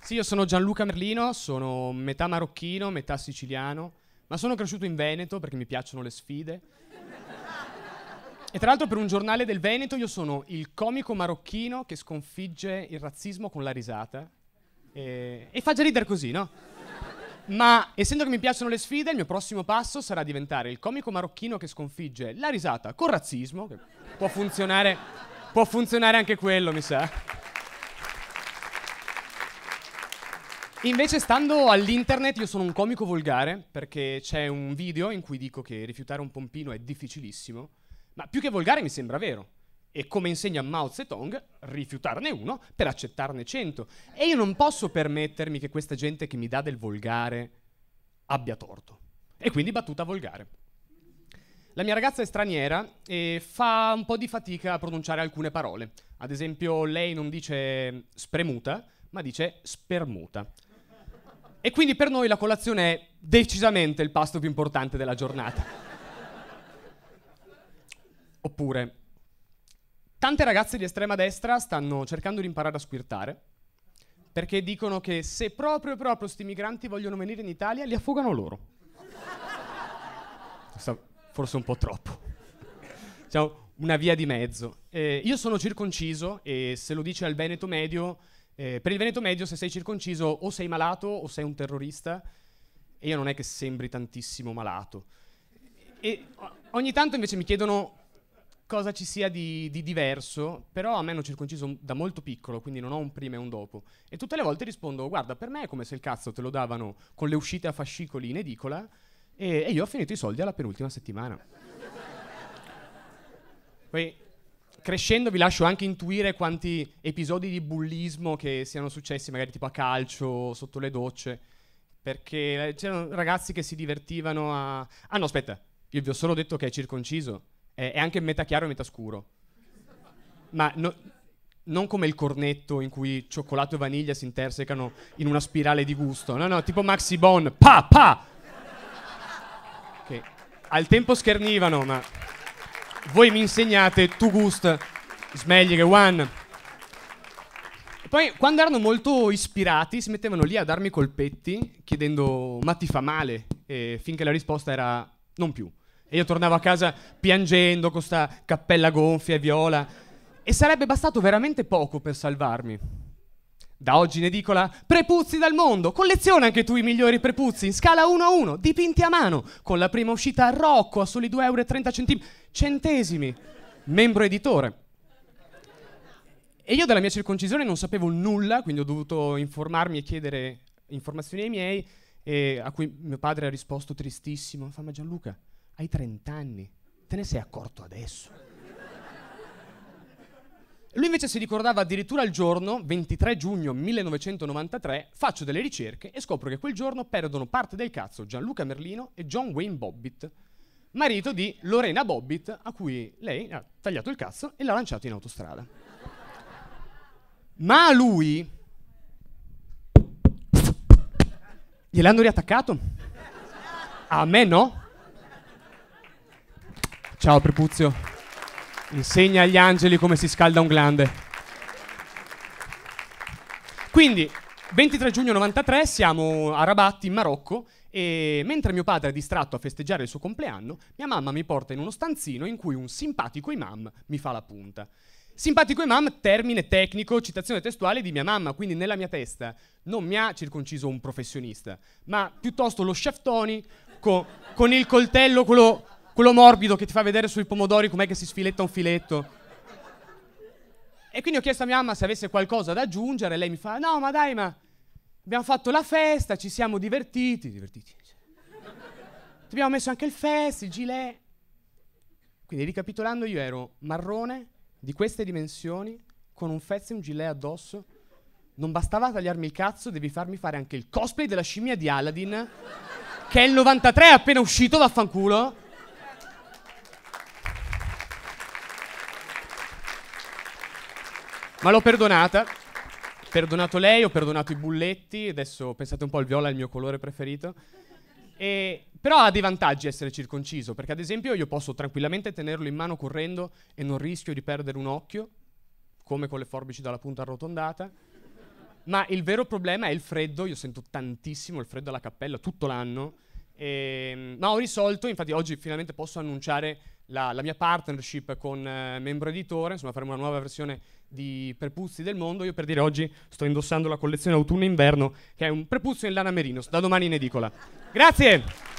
Sì, io sono Gianluca Merlino, sono metà marocchino, metà siciliano, ma sono cresciuto in Veneto perché mi piacciono le sfide. E tra l'altro per un giornale del Veneto io sono il comico marocchino che sconfigge il razzismo con la risata. E, e fa già ridere così, no? Ma essendo che mi piacciono le sfide, il mio prossimo passo sarà diventare il comico marocchino che sconfigge la risata con razzismo, che può funzionare, può funzionare anche quello, mi sa. Invece, stando all'internet, io sono un comico volgare perché c'è un video in cui dico che rifiutare un pompino è difficilissimo, ma più che volgare mi sembra vero. E come insegna Mao Zedong, rifiutarne uno per accettarne cento. E io non posso permettermi che questa gente che mi dà del volgare abbia torto. E quindi battuta volgare. La mia ragazza è straniera e fa un po' di fatica a pronunciare alcune parole. Ad esempio, lei non dice spremuta, ma dice spermuta. E quindi per noi la colazione è decisamente il pasto più importante della giornata. Oppure, tante ragazze di estrema destra stanno cercando di imparare a squirtare perché dicono che se proprio proprio sti migranti vogliono venire in Italia li affogano loro. Forse un po' troppo. Diciamo, una via di mezzo. Eh, io sono circonciso e se lo dice al Veneto medio, eh, per il Veneto medio se sei circonciso o sei malato o sei un terrorista e io non è che sembri tantissimo malato. E ogni tanto invece mi chiedono cosa ci sia di, di, diverso, però a me hanno circonciso da molto piccolo, quindi non ho un prima e un dopo. E tutte le volte rispondo, guarda, per me è come se il cazzo te lo davano con le uscite a fascicoli in edicola e, e io ho finito i soldi alla penultima settimana. Poi, crescendo vi lascio anche intuire quanti episodi di bullismo che siano successi, magari tipo a calcio, sotto le docce, perché c'erano ragazzi che si divertivano a... Ah no, aspetta, io vi ho solo detto che è circonciso è, è anche metà chiaro e metà scuro. Ma no, non come il cornetto in cui cioccolato e vaniglia si intersecano in una spirale di gusto. No, no, tipo Maxi Bon, pa, pa! Che al tempo schernivano, ma voi mi insegnate tu gust, smegli che one. Poi, quando erano molto ispirati, si mettevano lì a darmi colpetti, chiedendo ma ti fa male? E finché la risposta era non più. E io tornavo a casa piangendo con sta cappella gonfia e viola. E sarebbe bastato veramente poco per salvarmi. Da oggi in edicola, prepuzzi dal mondo. Colleziona anche tu i migliori prepuzzi in scala 1 a 1, dipinti a mano, con la prima uscita a Rocco a soli 2,30 euro centesimi. Membro editore. E io della mia circoncisione non sapevo nulla, quindi ho dovuto informarmi e chiedere informazioni ai miei, e a cui mio padre ha risposto tristissimo. Fa, ma Gianluca, hai 30 anni, te ne sei accorto adesso. Lui invece si ricordava addirittura il giorno 23 giugno 1993, faccio delle ricerche e scopro che quel giorno perdono parte del cazzo Gianluca Merlino e John Wayne Bobbitt, marito di Lorena Bobbitt, a cui lei ha tagliato il cazzo e l'ha lanciato in autostrada. Ma a lui gliel'hanno riattaccato? A me no? Ciao Prepuzio. Insegna agli angeli come si scalda un glande. Quindi, 23 giugno 93, siamo a Rabat, in Marocco, e mentre mio padre è distratto a festeggiare il suo compleanno, mia mamma mi porta in uno stanzino in cui un simpatico imam mi fa la punta. Simpatico imam, termine tecnico, citazione testuale di mia mamma, quindi nella mia testa non mi ha circonciso un professionista, ma piuttosto lo chef Tony co- con il coltello, quello quello morbido che ti fa vedere sui pomodori com'è che si sfiletta un filetto. E quindi ho chiesto a mia mamma se avesse qualcosa da aggiungere, e lei mi fa: No, ma dai, ma abbiamo fatto la festa, ci siamo divertiti. Divertiti. Ti abbiamo messo anche il fest, il gilet. Quindi, ricapitolando, io ero marrone di queste dimensioni, con un fez e un gilet addosso. Non bastava tagliarmi il cazzo, devi farmi fare anche il cosplay della scimmia di Aladdin, che è il 93 appena uscito, vaffanculo. Ma l'ho perdonata. Perdonato lei, ho perdonato i bulletti, adesso pensate un po' il viola è il mio colore preferito. E, però ha dei vantaggi essere circonciso, perché ad esempio io posso tranquillamente tenerlo in mano correndo e non rischio di perdere un occhio, come con le forbici dalla punta arrotondata. Ma il vero problema è il freddo, io sento tantissimo il freddo alla cappella tutto l'anno. E, ma ho risolto, infatti oggi finalmente posso annunciare la, la mia partnership con eh, Membro Editore, insomma faremo una nuova versione di Prepuzzi del mondo. Io per dire oggi sto indossando la collezione autunno-inverno, che è un prepuzio in lana merinos, da domani in edicola. Grazie!